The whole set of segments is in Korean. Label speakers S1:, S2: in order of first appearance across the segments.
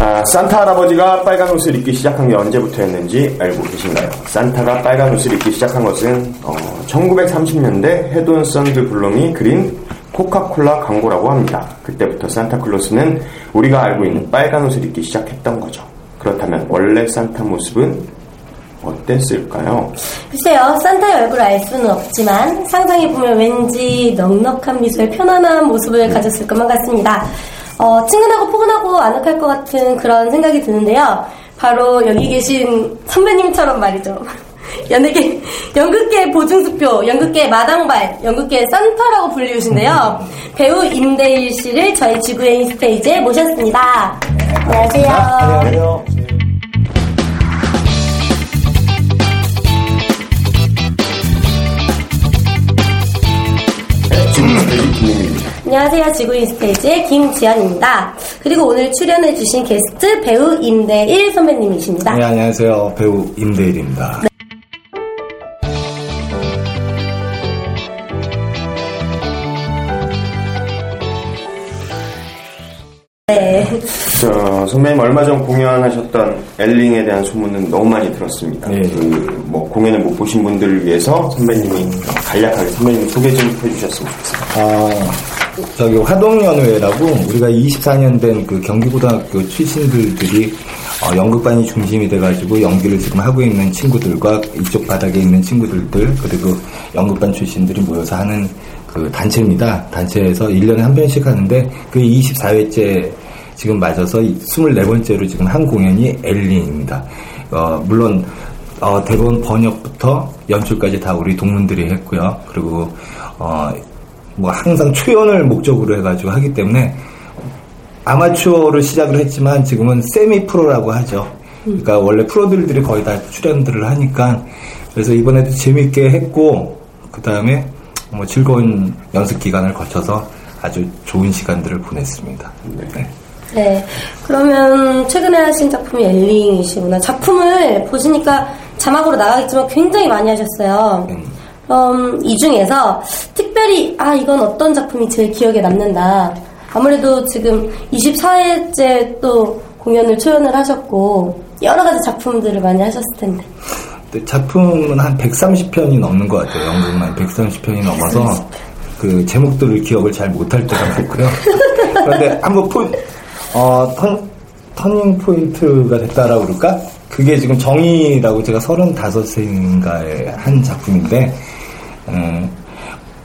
S1: 아, 산타 할아버지가 빨간 옷을 입기 시작한 게 언제부터였는지 알고 계신가요? 산타가 빨간 옷을 입기 시작한 것은 어, 1930년대 헤돈 선드 블럼이 그린 코카콜라 광고라고 합니다. 그때부터 산타클로스는 우리가 알고 있는 빨간 옷을 입기 시작했던 거죠. 그렇다면 원래 산타 모습은 어땠을까요?
S2: 글쎄요, 산타의 얼굴을 알 수는 없지만 상상해보면 왠지 넉넉한 미소의 편안한 모습을 가졌을 것만 같습니다. 어, 친근하고 포근하고 아늑할 것 같은 그런 생각이 드는데요. 바로 여기 계신 선배님처럼 말이죠. 연예계, 연극계 보증수표, 연극계 마당발, 연극계 산타라고 불리우신데요. 배우 임대일 씨를 저희 지구의 스테이지에 모셨습니다. 안녕하세요.
S1: 안녕하세요.
S2: 안녕하세요. 지구인 스테이지의 김지연입니다. 그리고 오늘 출연해주신 게스트 배우 임대일 선배님이십니다.
S3: 네, 안녕하세요. 배우 임대일입니다.
S2: 네.
S1: 저, 선배님 얼마 전 공연하셨던 엘링에 대한 소문은 너무 많이 들었습니다.
S3: 네.
S1: 그, 뭐, 공연을 못 보신 분들을 위해서 선배님이 간략하게 선배님 소개 좀 해주셨으면 좋겠습니다.
S3: 아, 저기 화동연회라고 우리가 24년 된 그 경기고등학교 출신들들이 어, 연극반이 중심이 돼가지고 연기를 지금 하고 있는 친구들과 이쪽 바닥에 있는 친구들들 그리고 연극반 출신들이 모여서 하는 그 단체입니다. 단체에서 1년에 한 번씩 하는데 그 24회째 지금 맞아서 24번째로 지금 한 공연이 엘린입니다. 어, 물론 어, 대본 번역부터 연출까지 다 우리 동문들이 했고요. 그리고 어, 뭐 항상 초연을 목적으로 해가지고 하기 때문에 아마추어로 시작을 했지만 지금은 세미 프로라고 하죠. 그러니까 원래 프로들들이 거의 다 출연들을 하니까 그래서 이번에도 재밌게 했고 그 다음에 뭐 즐거운 연습 기간을 거쳐서 아주 좋은 시간들을 보냈습니다. 네.
S2: 네. 그러면 최근에 하신 작품이 엘링이시구나. 작품을 보시니까 자막으로 나가겠지만 굉장히 많이 하셨어요.
S3: 음.
S2: 이 중에서 특별히 아 이건 어떤 작품이 제일 기억에 남는다. 아무래도 지금 24회째 또 공연을 초연을 하셨고 여러 가지 작품들을 많이 하셨을 텐데.
S3: 작품은 한 130편이 넘는 것 같아요. 연극만 130편이 넘어서 그 제목들을 기억을 잘 못할 때가 많고요. 그런데 한번 포, 어, 턴, turning point가 됐다라고 그럴까? 그게 지금 정의라고 제가 35세인가에 한 작품인데, 음,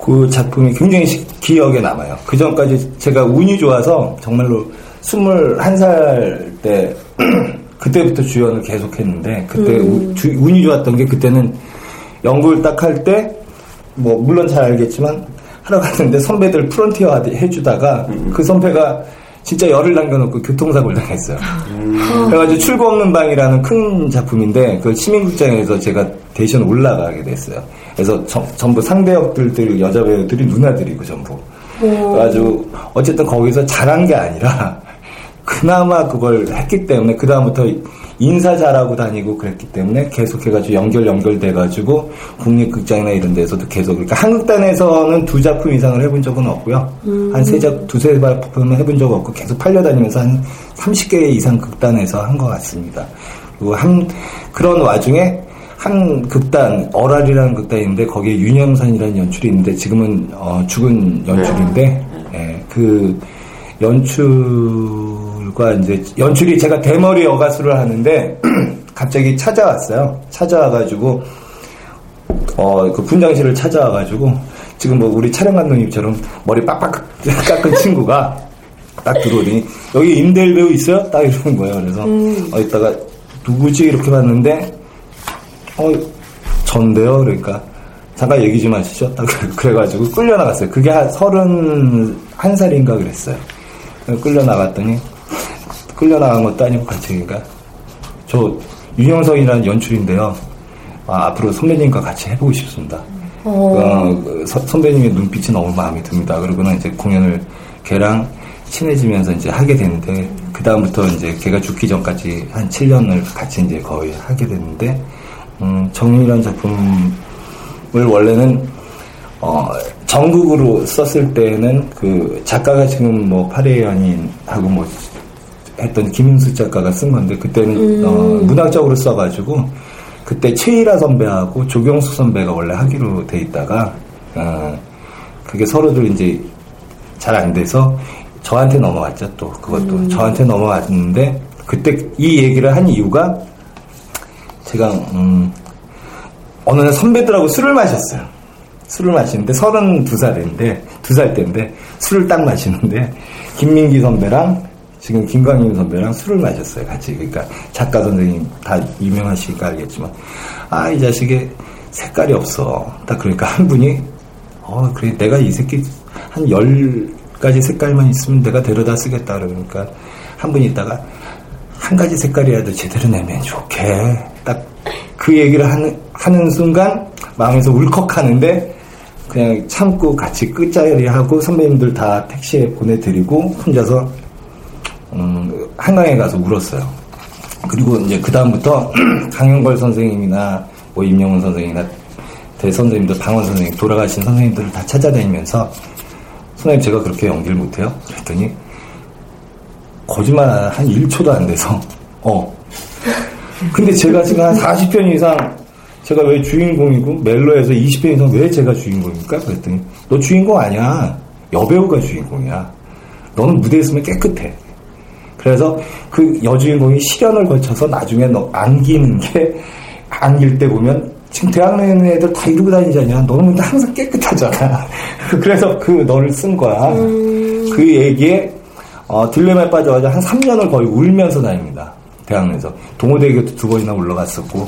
S3: 그 작품이 굉장히 시- 기억에 남아요. 그 전까지 제가 운이 좋아서 정말로 21살 때 그때부터 주연을 계속 했는데 그때 우- 주- 운이 좋았던 게 그때는 연극을 딱 할 때 뭐 물론 잘 알겠지만 하러 갔는데 선배들 프롬프터 해주다가 그 선배가 진짜 열을 남겨놓고 교통사고를 당했어요. 그래가지고 출구 없는 방이라는 큰 작품인데 그 시민극장에서 제가 대신 올라가게 됐어요. 그래서 저- 전부 상대 역들들 여자 배우들이 누나들이고 전부. 그래가지고 어쨌든 거기서 잘한 게 아니라 그나마 그걸 했기 때문에 그 다음부터 인사 잘하고 다니고 그랬기 때문에 계속 해가지고 연결 연결돼가지고 국립극장이나 이런 데서도 계속 그러니까 한극단에서는 두 작품 이상을 해본 적은 없고요. 한세 작 두세 작품은 해본 적 없고 계속 팔려다니면서 한 30개 이상 극단에서 한 것 같습니다. 그리고 한 그런 와중에 한 극단 어랄이라는 극단인데 거기에 윤영선이라는 연출이 있는데 지금은 어, 죽은 연출인데 예, 그 연출과 이제 연출이 제가 대머리 여가수를 하는데 갑자기 찾아왔어요. 찾아와가지고 어 그 분장실을 찾아와가지고 지금 뭐 우리 촬영 감독님처럼 머리 빡빡 깎은 친구가 딱 들어오더니 여기 임대일 배우 있어요? 딱 이러는 거예요. 그래서 어 이따가 누구지 이렇게 봤는데 어 전데요. 그러니까 잠깐 얘기 좀 하시죠. 딱 그래가지고 끌려 나갔어요. 그게 한 서른 한 살인가 그랬어요. 끌려 나갔더니 끌려 나간 것도 아니고 같이니까 저 윤영석이라는 연출인데요. 아, 앞으로 선배님과 같이 해보고 싶습니다. 어, 그 서- 선배님의 눈빛이 너무 마음에 듭니다. 그리고는 이제 공연을 걔랑 친해지면서 이제 하게 되는데 그 다음부터 이제 걔가 죽기 전까지 한 7년을 같이 이제 거의 하게 됐는데 음, 정윤이라는 작품을 원래는 어, 전국으로 썼을 때는 그 작가가 지금 뭐 파리의 연인하고 뭐 했던 김인수 작가가 쓴 건데 그때는 어, 문학적으로 써가지고 그때 최일아 선배하고 조경수 선배가 원래 하기로 돼 있다가 어, 그게 서로들 이제 잘 안 돼서 저한테 넘어갔죠 또 그것도. 저한테 넘어갔는데 그때 이 얘기를 한 이유가 제가 음, 어느 날 선배들하고 술을 마셨어요. 술을 마시는데 32살인데 두살 때인데 술을 딱 마시는데 김민기 선배랑 지금 김광임 선배랑 술을 마셨어요 같이. 그러니까 작가 선생님 다 유명하시니까 알겠지만. 아 이 자식이 색깔이 없어. 딱 그러니까 한 분이 어 그래 내가 이 새끼 한 열 가지 색깔만 있으면 내가 데려다 쓰겠다 그러니까 한 분이 있다가 한 가지 색깔이라도 제대로 내면 좋게 딱 그 얘기를 하는, 하는 순간 마음에서 울컥하는데 그냥 참고 같이 끝자리 하고 선배님들 다 택시에 보내드리고 혼자서 음, 한강에 가서 울었어요. 그리고 이제 그 다음부터 강영걸 선생님이나 뭐 임영훈 선생님이나 대 선생님들 방원 선생님 돌아가신 선생님들을 다 찾아다니면서 선생님 제가 그렇게 연기를 못해요? 그랬더니 거짓말 한 1초도 안 돼서 어 근데 제가 지금 한 40편 이상 제가 왜 주인공이고 멜로에서 20편 이상 왜 제가 주인공입니까? 그랬더니 너 주인공 아니야 여배우가 주인공이야 너는 무대에 있으면 깨끗해 그래서 그 여주인공이 시련을 거쳐서 나중에 너 안기는 게 안길 때 보면 지금 대학 내는 애들 다 이러고 다니잖냐. 너는 근데 항상 깨끗하잖아. 그래서 그 너를 쓴 거야. 그 얘기에 어, 딜레마에 빠져가지고 한 3년을 거의 울면서 다닙니다. 대학 내에서. 동호대교도 두 번이나 올라갔었고.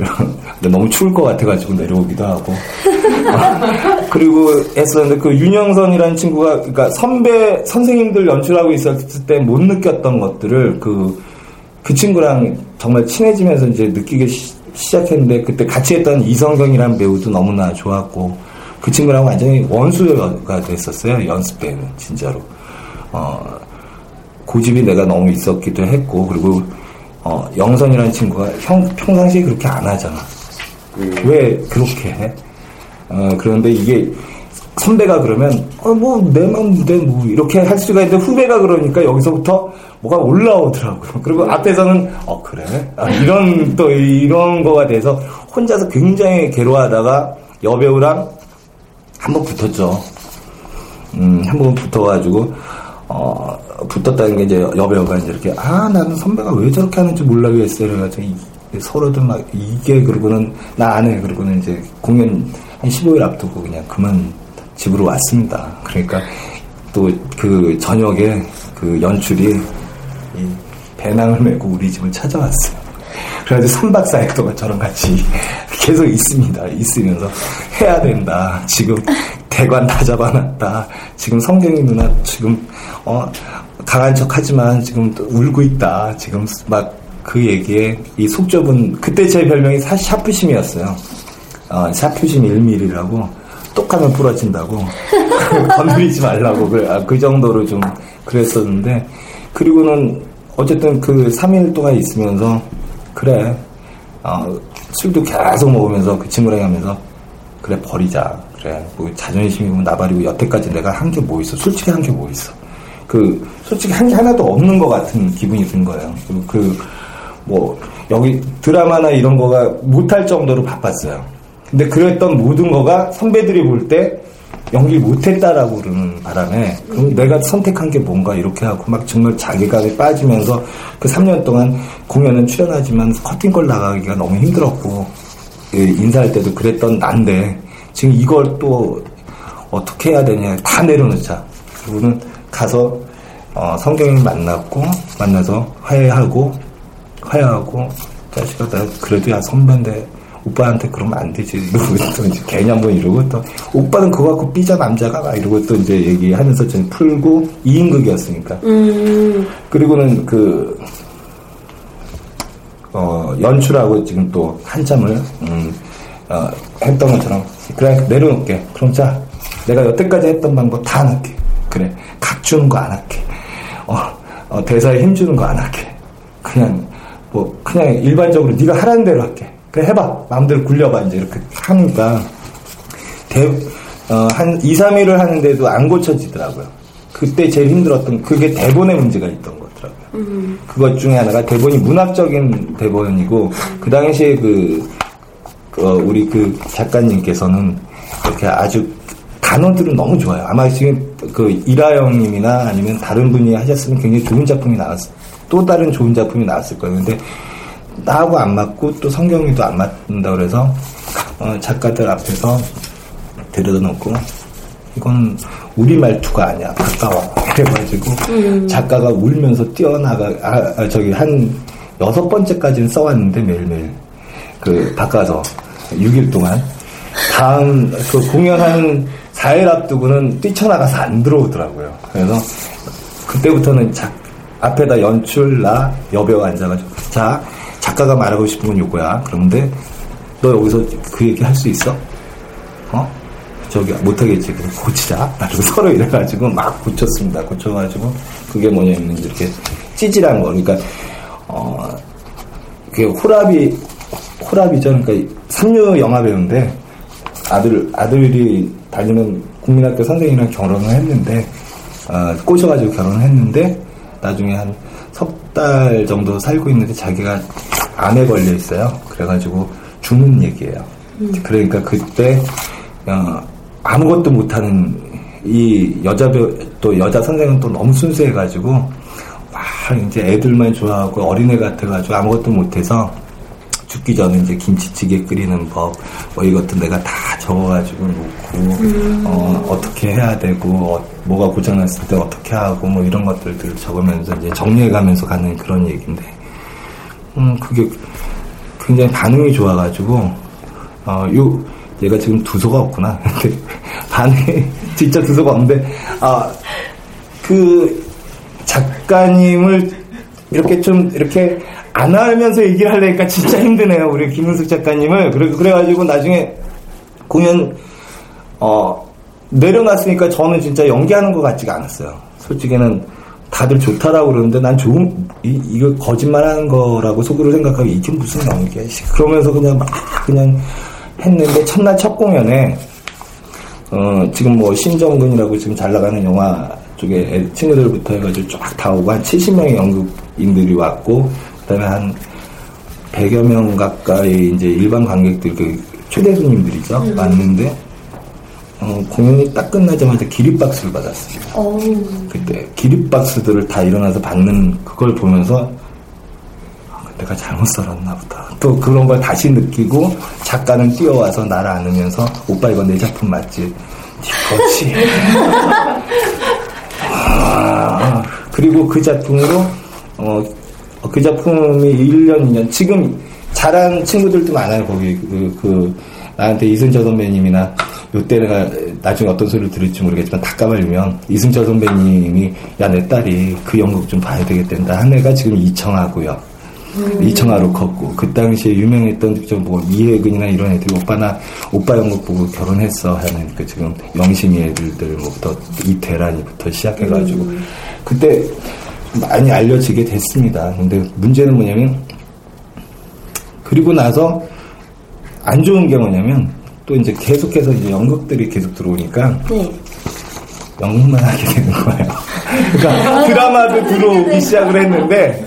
S3: 너무 추울 것 같아가지고 내려오기도 하고. 그리고 했었는데 그 윤영선이라는 친구가 그러니까 선배 선생님들 연출하고 있었을 때 못 느꼈던 것들을 그그 친구랑 정말 친해지면서 이제 느끼기 시, 작했는데 그때 같이 했던 이성경이라는 배우도 너무나 좋았고 그 친구랑 완전히 원수가 됐었어요 연습 때는 진짜로 어 고집이 내가 너무 있었기도 했고 그리고 어 영선이라는 친구가 형 평상시에 그렇게 안 하잖아 왜 그렇게 해? 어, 그런데 이게 선배가 그러면 어, 뭐내 맘인데 뭐 이렇게 할 수가 있는데 후배가 그러니까 여기서부터 뭐가 올라오더라고요. 그리고 앞에서는 어 그래 아, 이런 또 이런 거가 돼서 혼자서 굉장히 괴로워하다가 여배우랑 한번 붙었죠. 음, 한번 붙어가지고, 어, 붙었다는 게 이제 여배우가 이제 이렇게, 아, 나는 선배가 왜 저렇게 하는지 몰라 그랬어요. 그래가지고, 이- 서로들 막, 이게, 그러고는, 나 안 해. 그러고는 이제 공연 한 15일 앞두고 그냥 그만 집으로 왔습니다. 그러니까 또 그 저녁에 그 연출이 이 배낭을 메고 우리 집을 찾아왔어요. 그래가지고 3박 4일 동안 저랑 같이 계속 있습니다. 있으면서 해야 된다. 지금 대관 다 잡아놨다. 지금 성경이 누나 지금 어 강한 척 하지만 지금 또 울고 있다. 지금 막 그 얘기에 이 속 좁은 그때 제 별명이 사 샤프심이었어요. 어, 샤프심 1mm라고 똑하면 부러진다고 건드리지 말라고 그, 아, 그 정도로 좀 그랬었는데 그리고는 어쨌든 그 3일 동안 있으면서 그래 어, 술도 계속 먹으면서 그 친구랑 하면서 그래 버리자. 그래. 뭐 자존심이고 나발이고 여태까지 내가 한 게 뭐 있어? 솔직히 한 게 뭐 있어? 그 솔직히 한 게 하나도 없는 것 같은 기분이 든 거예요. 그리고 그뭐 여기 드라마나 이런 거가 못할 정도로 바빴어요. 근데 그랬던 모든 거가 선배들이 볼때 연기 못했다라고 그러는 바람에 그럼 내가 선택한 게 뭔가 이렇게 하고 막 정말 자괴감에 빠지면서 그 3년 동안 공연은 출연하지만 커팅걸 나가기가 너무 힘들었고 예, 인사할 때도 그랬던 난데 지금 이걸 또 어떻게 해야 되냐 다 내려놓자. 그리고는 가서 어, 성경을 만났고 만나서 화해하고 화해하고 자식아 나 그래도 야 선배인데 오빠한테 그러면 안 되지 이러고 또 이제 괜히 한번 이러고 또 오빠는 그거 갖고 삐져 남자가 막 이러고 또 이제 얘기하면서 좀 풀고 2인극이었으니까
S2: 음,
S3: 그리고는 그, 어, 연출하고 지금 또 한참을, 음, 어, 했던 것처럼 그래 내려놓을게. 그럼 자 내가 여태까지 했던 방법 다 안 할게. 그래 각 주는 거 안 할게. 어, 어, 대사에 힘 주는 거 안 할게. 그냥 뭐 그냥 일반적으로 네가 하라는 대로 할게. 그래 해봐 마음대로 굴려봐 이제 이렇게 하니까 대, 어, 한 2, 3일을 하는데도 안 고쳐지더라고요. 그때 제일 힘들었던 그게 대본에 문제가 있던 거더라고요. 그것 중에 하나가 대본이 문학적인 대본이고 그 당시에 그, 그, 어, 우리 그 작가님께서는 이렇게 아주 단어들은 너무 좋아요. 아마 지금 그 이라영님이나 아니면 다른 분이 하셨으면 굉장히 좋은 작품이 나왔을 또 다른 좋은 작품이 나왔을 거예요. 근데 나하고 안 맞고 또 성경이도 안 맞는다 그래서 어, 작가들 앞에서 데려다 놓고 이건 우리 말투가 아니야. 가까워. 그래가지고 작가가 울면서 뛰어나가 아, 아, 저기 한 여섯 번째까지는 써왔는데 매일매일. 그 바꿔서 6일 동안. 다음 그 공연한 4일 앞두고는 뛰쳐나가서 안 들어오더라고요. 그래서 그때부터는 작, 앞에다 연출 나 여배우 앉아가지고 자 작가가 말하고 싶은 건 요거야 그런데 너 여기서 그 얘기 할 수 있어? 어? 저기 못하겠지. 그럼 고치자. 그리고 서로 이래가지고 막 고쳤습니다. 고쳐가지고 그게 뭐냐면 이렇게 찌질한 거. 그러니까 어 그게 호랍이 호랍이죠. 그러니까 삼류 영화 배우인데 아들 아들이 다니는 국민학교 선생님이랑 결혼을 했는데 어, 꼬셔가지고 결혼을 했는데 나중에 한 석 달 정도 살고 있는데 자기가 암에 걸려 있어요. 그래가지고 죽는 얘기예요. 그러니까 그때 어, 아무것도 못하는 이 여자 배우 또 여자 선생은 또 너무 순수해가지고 막 이제 애들만 좋아하고 어린애 같아가지고 아무것도 못해서 죽기 전에 이제 김치찌개 끓이는 법, 뭐 이것도 내가 다 적어가지고 놓고, 어, 어떻게 해야 되고, 어, 뭐가 고장났을 때 어떻게 하고, 뭐 이런 것들을 적으면서 이제 정리해가면서 가는 그런 얘기인데, 음, 그게 굉장히 반응이 좋아가지고, 어, 요, 얘가 지금 두서가 없구나. 근데 반응이 진짜 두서가 없는데, 아, 그 작가님을 이렇게 좀 이렇게 안 하면서 얘기를 하려니까 진짜 힘드네요. 우리 김은숙 작가님을. 그래, 그래가지고 나중에 공연, 어, 내려놨으니까 저는 진짜 연기하는 것 같지가 않았어요. 솔직히는 다들 좋다라고 그러는데 난 좋은, 이, 이거 거짓말 하는 거라고 속으로 생각하고 이게 무슨 연기야. 씨. 그러면서 그냥 막 그냥 했는데 첫날 첫 공연에, 어, 지금 뭐 신정근이라고 지금 잘 나가는 영화 쪽에 애- 친구들부터 해가지고 쫙 다 오고 한 70명의 연극인들이 왔고, 그 다음에 한 100여 명 가까이 이제 일반 관객들, 그 최대 손님들이죠. 왔는데, 어, 공연이 딱 끝나자마자 기립박수를 받았어요.
S2: 어우.
S3: 그때 기립박수들을 다 일어나서 받는 그걸 보면서 아, 내가 잘못 살았나 보다. 또 그런 걸 다시 느끼고 작가는 뛰어와서 나를 안으면서 오빠 이거 내 작품 맞지? 그렇지. 아, 그리고 그 작품으로 어, 그 작품이 1년, 2년 지금 잘한 친구들도 많아요. 거기 그, 그 나한테 이순철 선배님이나 요때 내가 나중에 어떤 소리를 들을지 모르겠지만 다 까발리면 이순철 선배님이 야 내 딸이 그 연극 좀 봐야 되겠단다 한 애가 지금 이청하고요. 이청하로 컸고 그 당시에 유명했던 저뭐 이혜근이나 이런 애들이 오빠 나 오빠 연극 보고 결혼했어 하는 그 지금 영심이 애들들 뭐부터 이태란이부터 시작해가지고 그때 많이 알려지게 됐습니다. 근데 문제는 뭐냐면 그리고 나서 안 좋은 게 뭐냐면 또 이제 계속해서 이제 연극들이 계속 들어오니까
S2: 네.
S3: 연극만 하게 되는 거예요. 그러니까 드라마도 들어오기 시작을 했는데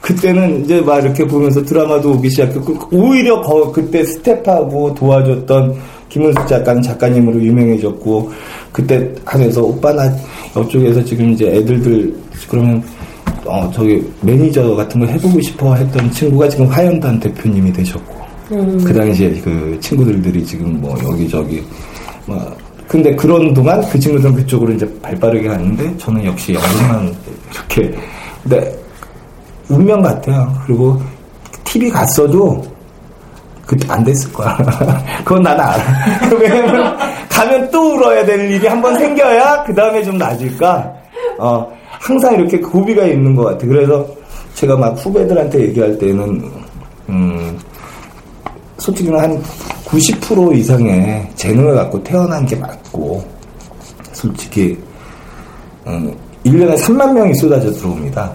S3: 그때는 이제 막 이렇게 보면서 드라마도 오기 시작했고 오히려 거, 그때 스텝하고 도와줬던 김은숙 작가는 작가님으로 유명해졌고 그때 하면서 오빠 나 이쪽에서 지금 이제 애들들 그러면 어 저기 매니저 같은 거 해보고 싶어 했던 친구가 지금 화연단 대표님이 되셨고 그 당시에 그 친구들들이 지금 뭐 여기저기 뭐 근데 그런 동안 그 친구들은 그쪽으로 이제 발빠르게 갔는데 저는 역시 연극만 이렇게 근데 운명 같아요. 그리고 TV 갔어도 그때 안 됐을 거야. 그건 나는 알아. 왜냐면 가면 또 울어야 될 일이 한번 생겨야 그 다음에 좀 나아질까. 어 항상 이렇게 고비가 있는 것 같아. 그래서 제가 막 후배들한테 얘기할 때는 음 솔직히는 한90% 이상의 재능을 갖고 태어난 게 맞고 솔직히 음, 1년에 3만 명이 쏟아져 들어옵니다.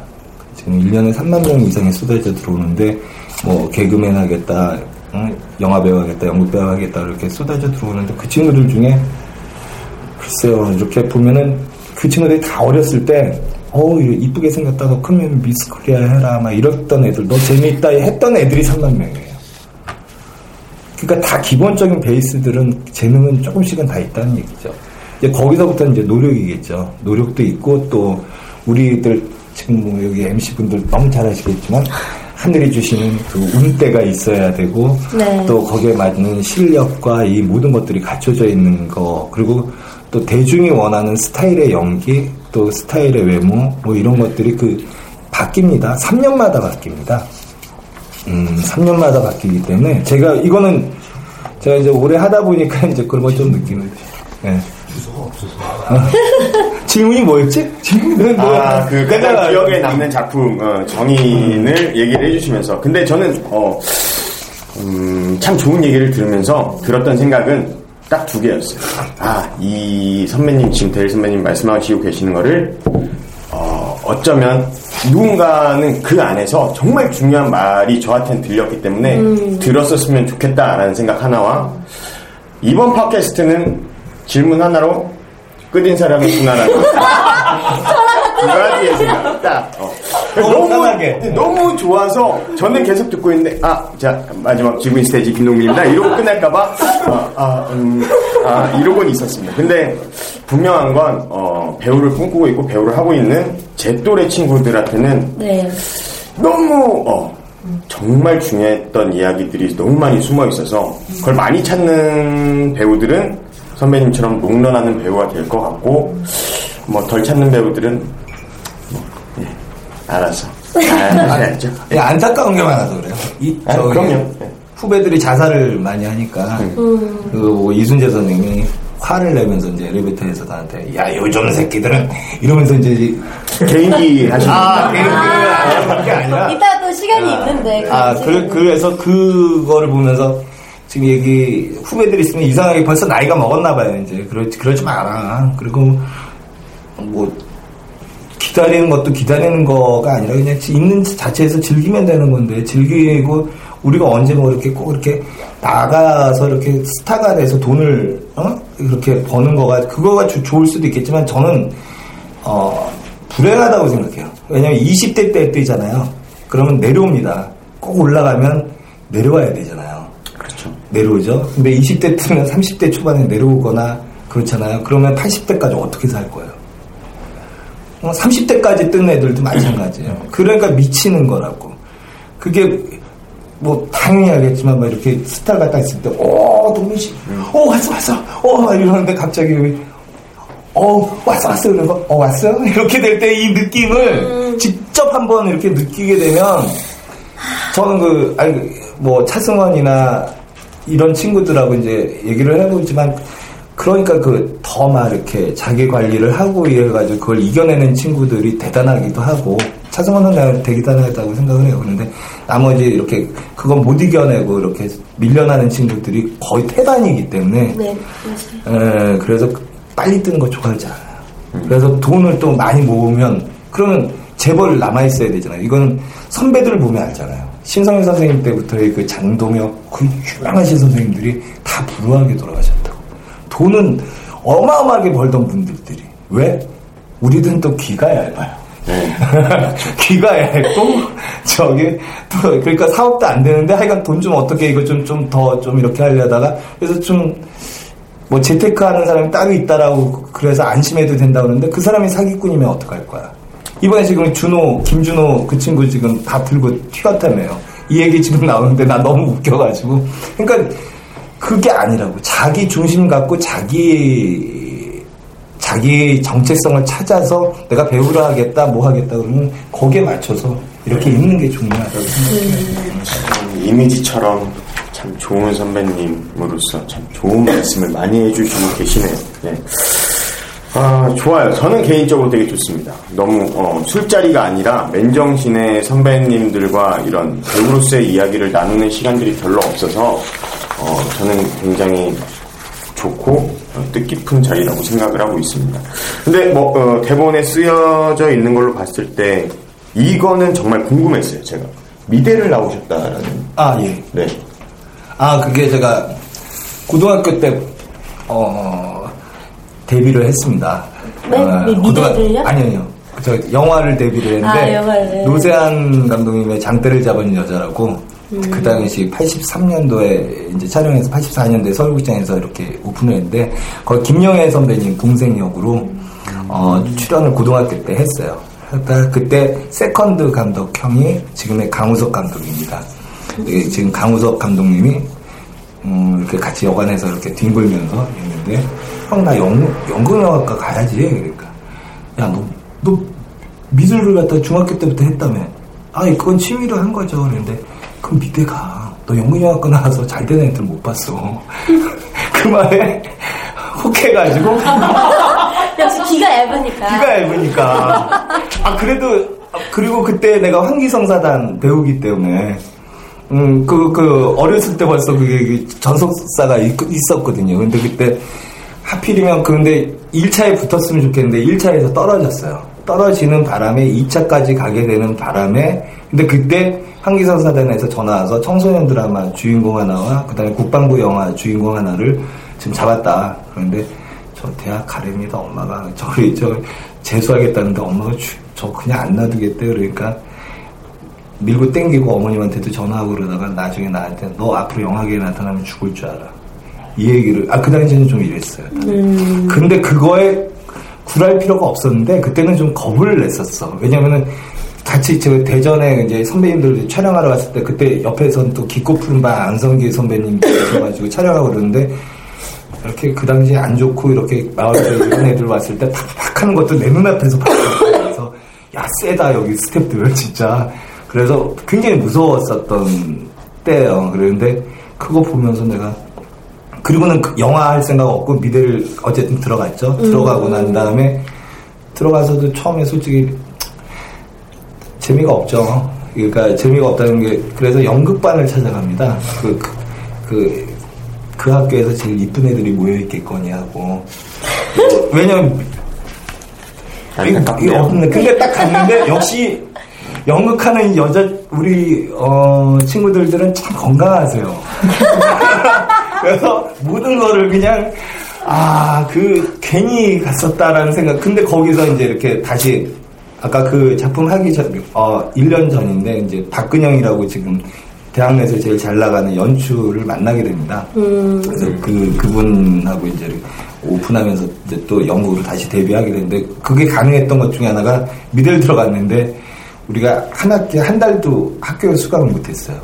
S3: 지금 1년에 3만 명 이상이 쏟아져 들어오는데 뭐 개그맨 하겠다, 응? 영화 배우 하겠다, 연극 배우 하겠다 이렇게 쏟아져 들어오는데 그 친구들 중에 글쎄요 이렇게 보면은 그 친구들이 다 어렸을 때 어우 이쁘게 생겼다 너 크면 미스 코리아 해라 막 이랬던 애들 너 재미있다 했던 애들이 3만 명이에요. 그러니까 다 기본적인 베이스들은 재능은 조금씩은 다 있다는 얘기죠. 이제 거기서부터 이제 노력이겠죠. 노력도 있고 또 우리들 지금 뭐 여기 MC 분들 너무 잘 아시겠지만 하늘이 주시는 그 운대가 있어야 되고
S2: 네.
S3: 또 거기에 맞는 실력과 이 모든 것들이 갖춰져 있는 거 그리고 또 대중이 원하는 스타일의 연기 또 스타일의 외모 뭐 이런 것들이 그 바뀝니다. 3년마다 바뀝니다. 음, 3년마다 바뀌기 때문에 제가 이거는 제가 이제 오래 하다 보니까 이제 그런 걸 좀 느끼는 예. 어. 질문이 뭐였지? 질문은 뭐야?
S1: 아, 그 가장 기억에 남는 작품 어, 정의를 얘기를 해주시면서 근데 저는 어, 음, 참 좋은 얘기를 들으면서 들었던 생각은 딱 두 개였어요. 아, 이 선배님 지금 대일 선배님 말씀하시고 계시는 거를 어, 어쩌면 누군가는 그 안에서 정말 중요한 말이 저한테는 들렸기 때문에 들었었으면 좋겠다라는 생각 하나와 이번 팟캐스트는 질문 하나로 끝인 사람이 있구나라는 두 가지의 생각 딱 어.
S3: 너무 편하게.
S1: 너무 좋아서 저는 계속 듣고 있는데 아 자 마지막 지구인 스테이지 김동민입니다 이러고 끝날까봐 아, 아, 음, 아 이러곤 있었습니다 근데 분명한 건 어, 배우를 꿈꾸고 있고 배우를 하고 있는 제 또래 친구들한테는
S2: 네.
S1: 너무 어, 정말 중요했던 이야기들이 너무 많이 숨어 있어서 그걸 많이 찾는 배우들은 선배님처럼 롱런하는 배우가 될 것 같고 뭐 덜 찾는 배우들은 알아서 알아야죠.
S3: 예, 안타까운 게 많아서 그래요. 이,
S1: 아,
S3: 저기
S1: 그럼요. 네.
S3: 후배들이 자살을 많이 하니까 그뭐 이순재 선생님이 화를 내면서 이제 엘리베이터에서 나한테 야 요즘 새끼들은 이러면서 이제
S1: 개인기 하시는
S3: 아
S1: 분들.
S3: 그게 아니라
S2: 이따 또 시간이 있는데.
S3: 아,
S2: 그거
S3: 그래,
S2: 지금.
S3: 그래서 그거를 보면서 지금 얘기 후배들이 있으면 이상하게 벌써 나이가 먹었나 봐요, 이제. 그러지, 그러지 마라. 그리고 뭐, 기다리는 것도 기다리는 거가 아니라 그냥 있는 자체에서 즐기면 되는 건데, 즐기고 우리가 언제 뭐 이렇게 꼭 이렇게 나가서 이렇게 스타가 돼서 돈을, 어? 이렇게 버는 거가, 그거가 주- 좋을 수도 있겠지만 저는, 어, 불행하다고 생각해요. 왜냐면 20대 때 때잖아요. 그러면 내려옵니다. 꼭 올라가면 내려와야 되잖아요.
S1: 그렇죠.
S3: 내려오죠. 근데 20대 때면 30대 초반에 내려오거나 그렇잖아요. 그러면 80대까지 어떻게 살 거예요? 30대까지 뜬 애들도 마찬가지예요. 그러니까 미치는 거라고. 그게 뭐 당연히 알겠지만 막 이렇게 스타가 딱 있을 때, 오 동민 씨, 오 왔어 왔어, 오 이러는데 갑자기 어 왔어 왔어. 이런 거, 어 왔어? 이렇게 될 때 이 느낌을 직접 한번 이렇게 느끼게 되면 저는 그 아니 뭐 차승원이나 이런 친구들하고 이제 얘기를 해보지만 그러니까 그 더 막 이렇게 자기 관리를 하고 이래가지고 그걸 이겨내는 친구들이 대단하기도 하고 차승원은 내가 되게 대단하다고 생각을 해요. 그런데 나머지 이렇게 그건 못 이겨내고 이렇게 밀려나는 친구들이 거의 태반이기 때문에
S2: 네. 맞아요.
S3: 에, 그래서 빨리 뜨는 거 좋아하지 않아요. 그래서 돈을 또 많이 모으면 그러면 재벌 남아 있어야 되잖아요. 이거는 선배들을 보면 알잖아요. 신성일 선생님 때부터의 그 장동혁 그 유명하신 선생님들이 다 불우하게 돌아가셨다고. 돈은 어마어마하게 벌던 분들들이 왜? 우리들은 또 귀가 얇아요. 귀가 얇고 저기 또 그러니까 사업도 안 되는데 하여간 돈 좀 어떻게 이거 좀 좀더좀 이렇게 하려다가 그래서 좀 뭐 재테크 하는 사람이 따로 있다라고 그래서 안심해도 된다 그러는데 그 사람이 사기꾼이면 어떡할 거야. 이번에 지금 준호, 김준호 그 친구 지금 다 들고 튀었다며요. 이 얘기 지금 나오는데 나 너무 웃겨가지고. 그러니까 그게 아니라고. 자기 중심 갖고 자기, 자기 정체성을 찾아서 내가 배우를 하겠다, 뭐 하겠다 그러면 거기에 맞춰서 이렇게 있는 게 중요하다고 생각해요.
S1: 참 이미지처럼 참 좋은 선배님으로서 참 좋은 말씀을 많이 해주시고 계시네요. 예. 아, 좋아요. 저는 개인적으로 되게 좋습니다. 너무, 어, 술자리가 아니라 맨정신의 선배님들과 이런 배우로서의 이야기를 나누는 시간들이 별로 없어서, 어, 저는 굉장히 좋고 어, 뜻깊은 자리라고 생각을 하고 있습니다. 근데 뭐 어, 대본에 쓰여져 있는 걸로 봤을 때 이거는 정말 궁금했어요. 제가 미대를 나오셨다라는.
S3: 아, 예.
S1: 네.
S3: 아, 그게 제가 고등학교 때, 어, 데뷔를 했습니다.
S2: 네?
S3: 어,
S2: 미- 미대를요?
S3: 아니요. 저 영화를 데뷔를
S2: 아,
S3: 했는데,
S2: 영화를.
S3: 노세한 감독님의 장대를 잡은 여자라고,
S2: 음.
S3: 그 당시 83년도에 이제 촬영해서 84년도에 서울극장에서 이렇게 오픈을 했는데, 거기 김영애 선배님 동생 역으로, 어, 출연을 고등학교 때 했어요. 그러니까 그때 세컨드 감독 형이 지금의 강우석 감독입니다. 예, 지금 강우석 감독님이 음, 이렇게 같이 여관에서 이렇게 뒹굴면서 있는데 형 나 연극영화과 가야지. 그러니까. 야 너 너 미술을 갖다 중학교 때부터 했다며. 아니 그건 취미로 한 거죠. 그런데 그럼 미대 가 너 연극영화과 나와서 잘 되는 애들 못 봤어. 그 말에 혹해가지고.
S2: 역시 귀가 얇으니까.
S3: 귀가 얇으니까. 아, 그래도, 그리고 그때 내가 황기성 사단 배우기 때문에, 음, 그, 그, 어렸을 때 벌써 그게 그 전속사가 있, 있었거든요. 근데 그때, 하필이면, 근데 1차에 붙었으면 좋겠는데, 1차에서 떨어졌어요. 떨어지는 바람에 2차까지 가게 되는 바람에, 근데 그때 황기성 사단에서 전화 와서 청소년 드라마 주인공 하나와, 그 다음에 국방부 영화 주인공 하나를 지금 잡았다. 그런데, 저 대학 가렵니다 엄마가 저를 저 재수하겠다는데 엄마가 주- 저 그냥 안 놔두겠대 그러니까 밀고 땡기고 어머님한테도 전화하고 그러다가 나중에 나한테 너 앞으로 영화계에 나타나면 죽을 줄 알아. 이 얘기를 아 그 당시에는 좀 이랬어요 근데 그거에 굴할 필요가 없었는데 그때는 좀 겁을 냈었어. 왜냐면은 같이 저 대전에 이제 선배님들 촬영하러 갔을 때 그때 옆에선 또 깊고 푸른 밤 안성기 선배님 계셔가지고 촬영하고 그러는데 이렇게 그 당시에 안 좋고 이렇게 마을에 이런 애들 왔을 때 팍팍 하는 것도 내 눈앞에서 봤어요. 그래서 야 세다 여기 스탭들 진짜 그래서 굉장히 무서웠었던 때예요. 그런데 그거 보면서 내가 그리고는 그 영화 할 생각 없고 미대를 어쨌든 들어갔죠. 들어가고 난 다음에 들어가서도 처음에 솔직히 재미가 없죠. 그러니까 재미가 없다는 게 그래서 연극반을 찾아갑니다. 그, 그, 그, 그 학교에서 제일 이쁜 애들이 모여 있겠거니 하고 왜냐면
S1: 안타깝네요.
S3: 없는 근데 딱 갔는데 역시 연극하는 여자 우리 어, 친구들들은 참 건강하세요. 그래서 모든 거를 그냥 아 그 괜히 갔었다라는 생각. 근데 거기서 이제 이렇게 다시 아까 그 작품 하기 전 어, 1년 전인데 이제 박근영이라고 지금 대학 내에서 제일 잘 나가는 연출을 만나게 됩니다. 그래서 그 그분하고 이제 오픈하면서 이제 또 영국으로 다시 데뷔하게 됐는데 그게 가능했던 것 중에 하나가 미대를 들어갔는데 우리가 한 학기 한 달도 학교에 수강을 못했어요.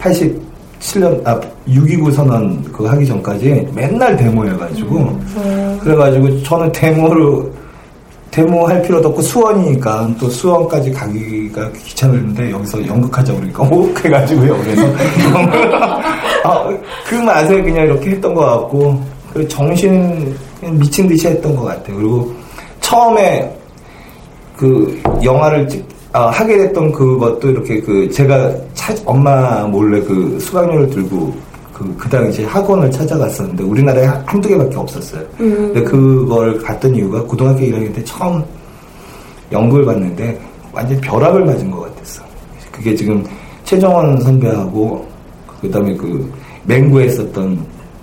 S3: 87년 아 6.29 선언 그 하기 전까지 맨날 데모해가지고 그래가지고 저는 데모를 데모 할 필요도 없고 수원이니까 또 수원까지 가기가 귀찮은데 여기서 연극하자 그러니까 오 해가지고 여기서 아, 그 맛에 그냥 이렇게 했던 것 같고 그 정신 미친 듯이 했던 것 같아요. 그리고 처음에 그 영화를 찍, 아, 하게 됐던 그것도 이렇게 그 제가 차- 엄마 몰래 그 수강료를 들고 그, 그 당시 학원을 찾아갔었는데 우리나라에 한- 한두 개밖에 없었어요. 근데 그걸 갔던 이유가 고등학교 1학년 때 처음 연극을 봤는데 완전 벼락을 맞은 것 같았어. 그게 지금 최정원 선배하고 그다음에 그 맹구에 있었던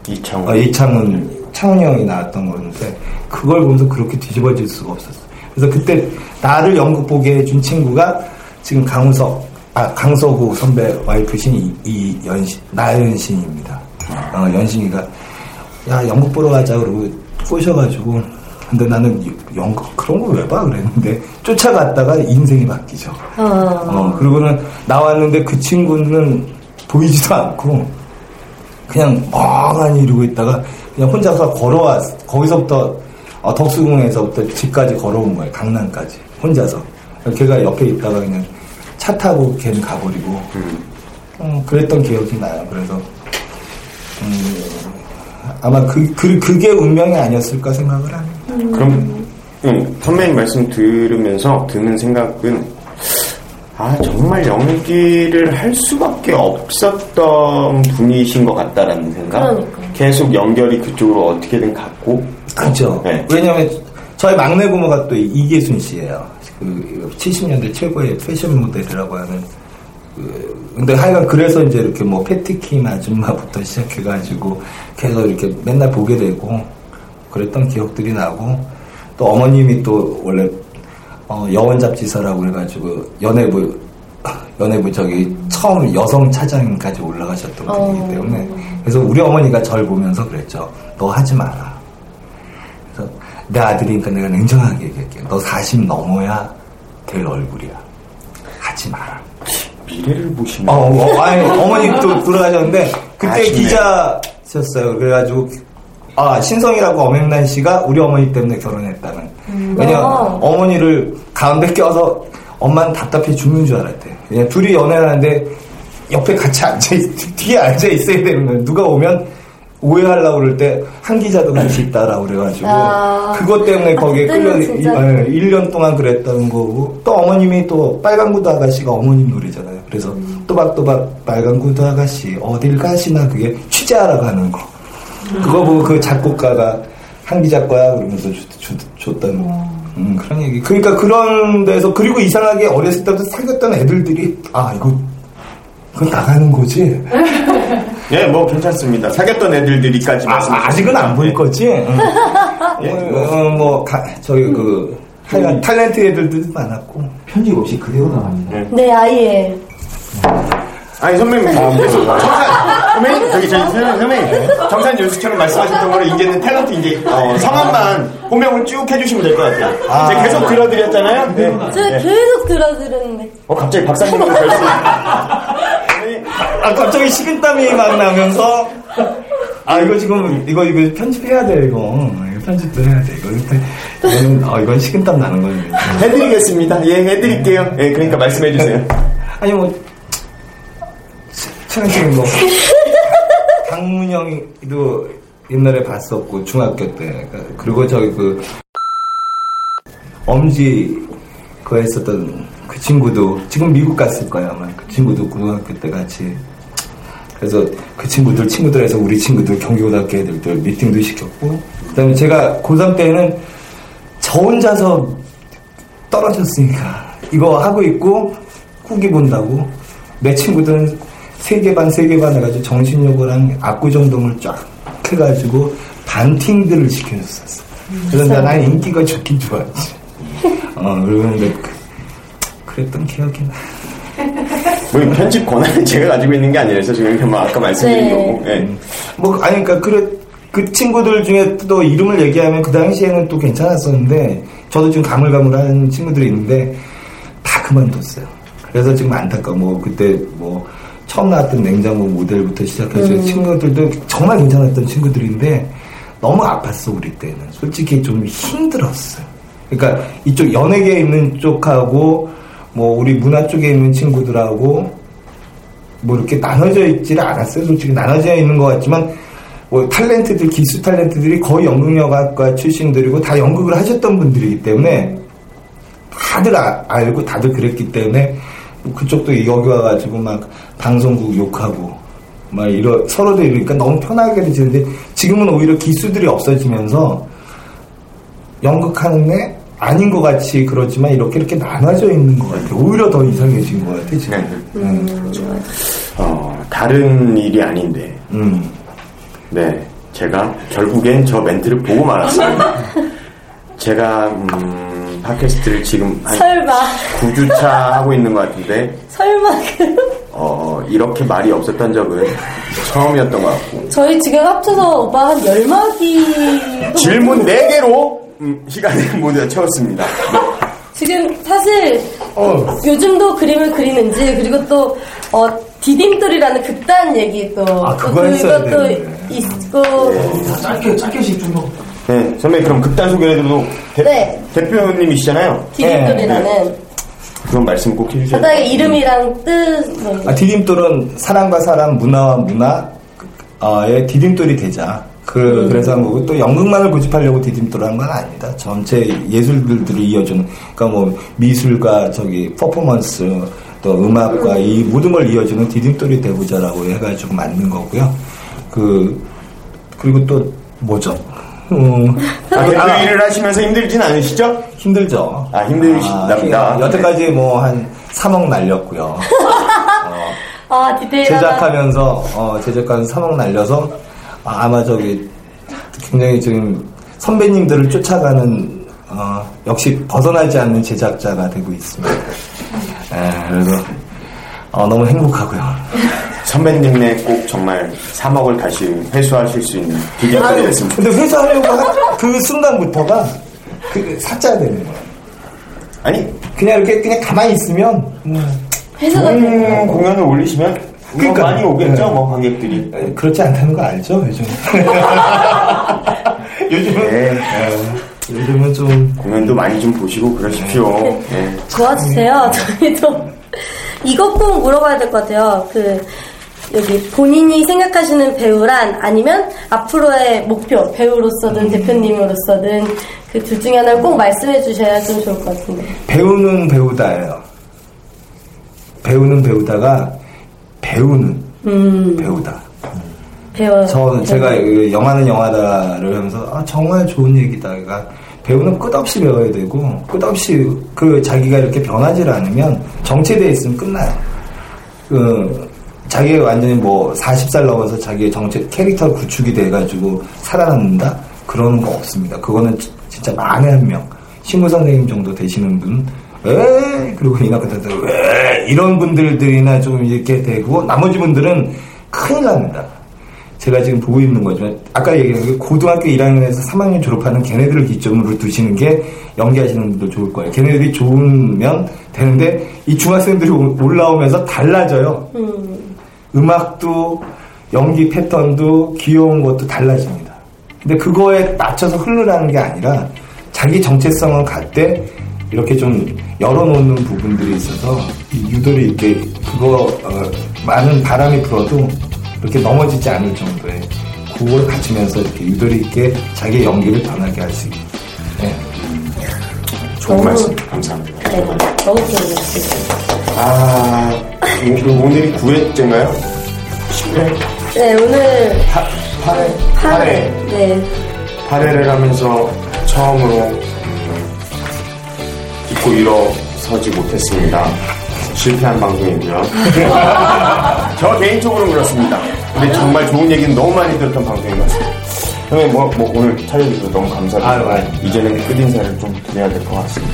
S1: 이창호.
S3: 어, 이창훈, 창훈이 형이 나왔던 거였는데, 그걸 보면서 그렇게 뒤집어질 수가 없었어. 그래서 그때 나를 연극 보게 해준 친구가 지금 강우석, 아, 강서구 선배 와이프신 이, 이 연신, 나연신입니다. 어, 연신이가, 야, 연극 보러 가자. 그러고 꼬셔가지고, 근데 나는 연극 그런 걸 왜 봐? 그랬는데, 쫓아갔다가 인생이 바뀌죠.
S2: 어.
S3: 어, 그리고는 나왔는데 그 친구는 보이지도 않고 그냥 멍하니 이러고 있다가 그냥 혼자서 걸어왔 거기서부터 어, 덕수궁에서부터 집까지 걸어온 거예요 강남까지. 혼자서. 걔가 옆에 있다가 그냥 차 타고 걔는 가버리고. 음, 그랬던 기억이 나요. 그래서 음, 아마 그, 그, 그게 운명이 아니었을까 생각을 합니다.
S1: 그럼 음, 선배님 말씀 들으면서 드는 생각은 아 정말 연기를 할 수밖에 없었던 분이신 것 같다라는 생각.
S2: 그러니까요.
S1: 계속 연결이 그쪽으로 어떻게든 갔고.
S3: 그죠.
S1: 네.
S3: 왜냐면 저희 막내 부모가 또 이계순 씨예요. 그 70년대 최고의 패션 모델이라고 하는. 그 근데 하여간 그래서 이제 이렇게 뭐 패티킴 아줌마부터 시작해가지고 계속 이렇게 맨날 보게 되고 그랬던 기억들이 나고 또 어머님이 또 원래 어, 여원 잡지사라고 그래가지고 연예부 연예부 저기 처음 여성 차장까지 올라가셨던
S2: 어.
S3: 분이기 때문에 그래서 우리 어머니가 절 보면서 그랬죠. 너 하지 마라. 내 아들이니까 내가 냉정하게 얘기할게. 너 40 넘어야 될 얼굴이야. 하지 마라.
S1: 미래를 보시면.
S3: 어, 어, 아니, 어머니 또 돌아가셨는데, 그때
S1: 아쉽네.
S3: 기자셨어요. 그래가지고, 아, 신성이라고 엄영란 씨가 우리 어머니 때문에 결혼했다는. 왜냐면,
S2: 어.
S3: 어머니를 가운데 껴서 엄마는 답답해 죽는 줄 알았대. 그냥 둘이 연애하는데, 옆에 같이 앉아, 있- 뒤에 앉아 있어야 되는 거예요. 누가 오면, 오해하려고 그럴 때, 한 기자도 같이 있다라고 그래가지고,
S2: 아.
S3: 그것 때문에 거기에 끌려,
S2: 그때는 진짜.
S3: 예, 1년 동안 그랬다는 거고 또 어머님이 또 빨간 구두 아가씨가 어머님 노래잖아요. 그래서 또박또박 빨간 구두 아가씨 어딜 가시나 그게 취재하러 가는 거. 그거 보고 그 작곡가가 한기 작가야 그러면서 줬, 줬, 다는 음, 그런 얘기. 그러니까 그런 데서 그리고 이상하게 어렸을 때부터 사귀었던 애들들이 아 이거 그건 나가는 거지.
S1: 예, 뭐 괜찮습니다. 사귀었던 애들들이까지
S3: 아. 아직은 안 보일 거지. 응.
S1: 예,
S3: 어, 뭐 가, 저기 그 하여간 탤런트 애들도 많았고 편집 없이 그대로 나갑니다.
S2: 네, 아예.
S1: 아니 선배님 계속 정산 선배님 저기 저기 선배님 선배님 정산 연수처럼 말씀하셨던 거를 이제는 탤런트 이제 어, 성함만 호명을 쭉 해주시면 될 것 같아요. 제가 계속 들어드렸잖아요. 네.
S2: 저
S1: 네.
S2: 계속 들어드렸는데.
S1: 어 갑자기 박사님으로 결심.
S3: 아 갑자기 식은땀이 막 나면서 아 이거 지금 이거 이거 편집해야 돼 이거 이거 편집도 해야 돼 이거 이거는 아 이건 식은땀 나는 거예요.
S1: 해드리겠습니다. 예, 해드릴게요. 예, 그러니까 말씀해 주세요.
S3: 아니 뭐 최근에 뭐 강문영이도 옛날에 봤었고 중학교 때 그리고 저기 그 엄지 그 했었던 그 친구도 지금 미국 갔을 거야 아마. 그 친구도 고등학교 때 같이. 그래서 그 친구들 친구들에서 우리 친구들 경기고등학교 애들들 미팅도 시켰고. 그다음에 제가 고3 때는 저 혼자서 떨어졌으니까 이거 하고 있고 후기 본다고. 내 친구들은 세개 반, 세 개 반 해가지고 정신요구랑 압구정동을 쫙 해가지고 반팅들을 시켜줬었어. 그래서 난 인기가 좋긴 좋았지. 어, 그러는데 그, 그랬던 기억이 나.
S1: 뭐 편집 권한은 제가 가지고 있는 게 아니라서 지금 그냥 뭐 아까 말씀드린
S2: 네.
S1: 거고. 예.
S3: 뭐, 아니, 그니까, 그래, 그 친구들 중에 또 이름을 얘기하면 그 당시에는 또 괜찮았었는데, 저도 지금 가물가물한 친구들이 있는데, 다 그만뒀어요. 그래서 지금 안타까워. 뭐, 그때 뭐, 처음 나왔던 냉장고 모델부터 시작해서 친구들도 정말 괜찮았던 친구들인데, 너무 아팠어, 우리 때는. 솔직히 좀 힘들었어요. 그러니까 이쪽 연예계에 있는 쪽하고, 뭐, 우리 문화 쪽에 있는 친구들하고, 뭐 이렇게 나눠져 있지를 않았어요. 솔직히 나눠져 있는 것 같지만 뭐 탤런트들 기수 탤런트들이 거의 연극영화과 출신들이고 다 연극을 하셨던 분들이기 때문에 다들 아- 알고 다들 그랬기 때문에 뭐 그쪽도 여기 와가지고 막 방송국 욕하고 막 이러 서로도 이러니까 너무 편하게 지는데 지금은 오히려 기수들이 없어지면서 연극하는 애 아닌 것 같이 그렇지만 이렇게 이렇게 나눠져 있는 것 같아요. 오히려 더 이상해진 것 같아 지금.
S1: 네.
S3: 음.
S1: 어, 다른 일이 아닌데.
S3: 음.
S1: 네, 제가 결국엔 저 멘트를 보고 말았습니다. 제가 음, 팟캐스트를 지금 한
S2: 설마.
S1: 9주차 하고 있는 것 같은데
S2: 설마 그.
S1: 어, 이렇게 말이 없었던 적은 처음이었던 것 같고
S2: 저희 지금 합쳐서 오빠 한 열마디.
S1: 질문 4개로 음, 시간을 모두 채웠습니다. 네.
S2: 지금 사실
S3: 어.
S2: 요즘도 그림을 그리는지 그리고 또 어, 디딤돌이라는 극단 얘기 또
S3: 아,
S2: 또
S3: 그거 되는데.
S2: 있고
S3: 짧게 짧게씩 좀 더.
S1: 네, 선배님 그럼 극단 소개해드려도 대,
S2: 네.
S1: 대표님이시잖아요.
S2: 디딤돌이라는
S1: 그런 말씀 꼭
S2: 바닥에
S1: 돼요.
S2: 이름이랑 뜻 뭐.
S3: 아, 디딤돌은 사람과 사람, 문화와 문화의 디딤돌이 되자. 그, 그래서 한 거고, 또 연극만을 고집하려고 디딤돌 한건 아닙니다. 전체 예술들을 이어주는, 그러니까 뭐, 미술과 저기, 퍼포먼스, 또 음악과 이 모든 걸 이어주는 디딤돌이 되고자라고 해가지고 만든 거고요. 그 그리고 또 뭐죠? 음,
S1: 아, 대표 일을 하시면서 힘들진 않으시죠?
S3: 힘들죠.
S1: 아, 힘드시답니다.
S3: 아, 여태까지 뭐 한 3억 날렸고요.
S2: 아, 디테일하다.
S3: 제작하면서 어, 제작하면서 3억 날려서 아, 마 저기 굉장히 지금 선배님들을 쫓아가는 어, 역시 벗어나지 않는 제작자가 되고 있습니다. 예, 그래서 어, 너무 행복하고요.
S1: 선배님네 꼭 정말 3억을 다시 회수하실 수 있는 기계가 됐습니다.
S3: 근데 회수하려고 한그 순간부터가 그 사짜야 되는 거예요.
S1: 아니,
S3: 그냥 이렇게 그냥 가만히 있으면 음,
S2: 회사가
S1: 음, 공연을 올리시면 뭐
S3: 그러니까.
S1: 많이 오겠죠,
S3: 네.
S1: 뭐 관객들이.
S3: 에, 그렇지 않다는 거 알죠 요즘? 요즘은
S1: 네.
S3: 에, 요즘은 좀
S1: 공연도 많이 좀 보시고 그러십시오. 네.
S2: 도와주세요. 저희도 이것 꼭 물어봐야 될 것 같아요. 그 여기 본인이 생각하시는 배우란 아니면 앞으로의 목표 배우로서든 대표님으로서든 그 둘 중에 하나를 꼭 말씀해 주셔야 좀 좋을 것 같은데.
S3: 배우는 배우다예요. 배우는 배우다가 배우는
S2: 음
S3: 배우다.
S2: 배워.
S3: 저 제가 그 영화는 영화다를 하면서 아 정말 좋은 얘기다. 그러니까 배우는 끝없이 배워야 되고 끝없이 그 자기가 이렇게 변하지 않으면 정체되어 있으면 끝나요. 그 자기가 완전히 뭐 40살 넘어서 자기의 정체 캐릭터 구축이 돼가지고 살아남는다 그러는 거 없습니다. 그거는 지- 진짜 만에 한 명. 신구 선생님 정도 되시는 분, 왜 그리고 이나그다들 왜 이런 분들들이나 좀 이렇게 되고 나머지 분들은 큰일 납니다. 제가 지금 보고 있는 거지만 아까 얘기한 게 고등학교 1학년에서 3학년 졸업하는 걔네들을 기점으로 두시는 게 연기하시는 분들 좋을 거예요. 걔네들이 좋으면 되는데 이 중학생들이 오- 올라오면서 달라져요. 음악도 연기 패턴도 귀여운 것도 달라집니다. 근데 그거에 맞춰서 흐르라는 게 아니라 자기 정체성을 갖때 이렇게 좀 열어놓는 부분들이 있어서 이 유도리 있게 그거 어, 많은 바람이 불어도 이렇게 넘어지지 않을 정도의 그걸 갖추면서 이렇게 유도리 있게 자기 연기를 변하게 할 수 있는 네.
S1: 좋은
S2: 너무-
S1: 말씀 감사합니다.
S2: 네, 너무 좋습니다.
S1: 아, 오- 오늘이 9회째인가요? 10회?
S2: 네, 오늘
S1: 8회?
S2: 8회. 네.
S1: 8회를 하면서 처음으로 잊고 일어서지 못했습니다. 실패한 방송이고요. 저 개인적으로는 그렇습니다. 근데 정말 좋은 얘기는 너무 많이 들었던 방송인 것 같습니다. 형님, 뭐, 뭐 오늘 찾아주셔서 너무 감사드리고
S3: 아유, 아유.
S1: 이제는 끝인사를 좀 드려야 될 것 같습니다.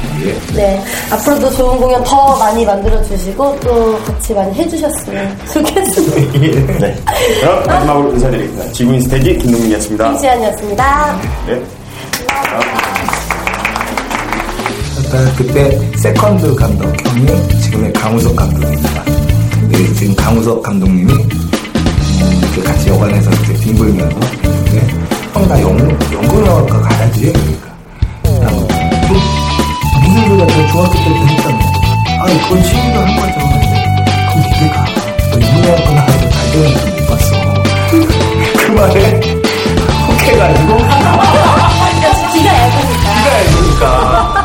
S2: 네. 앞으로도 좋은 공연 더 많이 만들어주시고 또 같이 많이 해주셨으면 좋겠습니다.
S1: 네. 그럼 마지막으로 인사드리겠습니다. 지구인 스테이지 김동민이었습니다.
S2: 이지연이었습니다.
S1: 네.
S3: 일단 그러니까 그때 세컨드 감독 형이 지금의 강우석 감독입니다. 네, 지금 강우석 감독님이 음, 이렇게 같이 여관에서 이렇게 뒹굴면서 네, 형 나 연극영화과 가야지 그러니까. 무슨 소리야? 너 중학교 때 했잖아 아 그건 취미로 한 거죠 그럼 이제 가너 연구나올거나 하면서 발견을 못 봤어. 그 말에 혹해가지고. 네가 알고니까 네가 알고니까.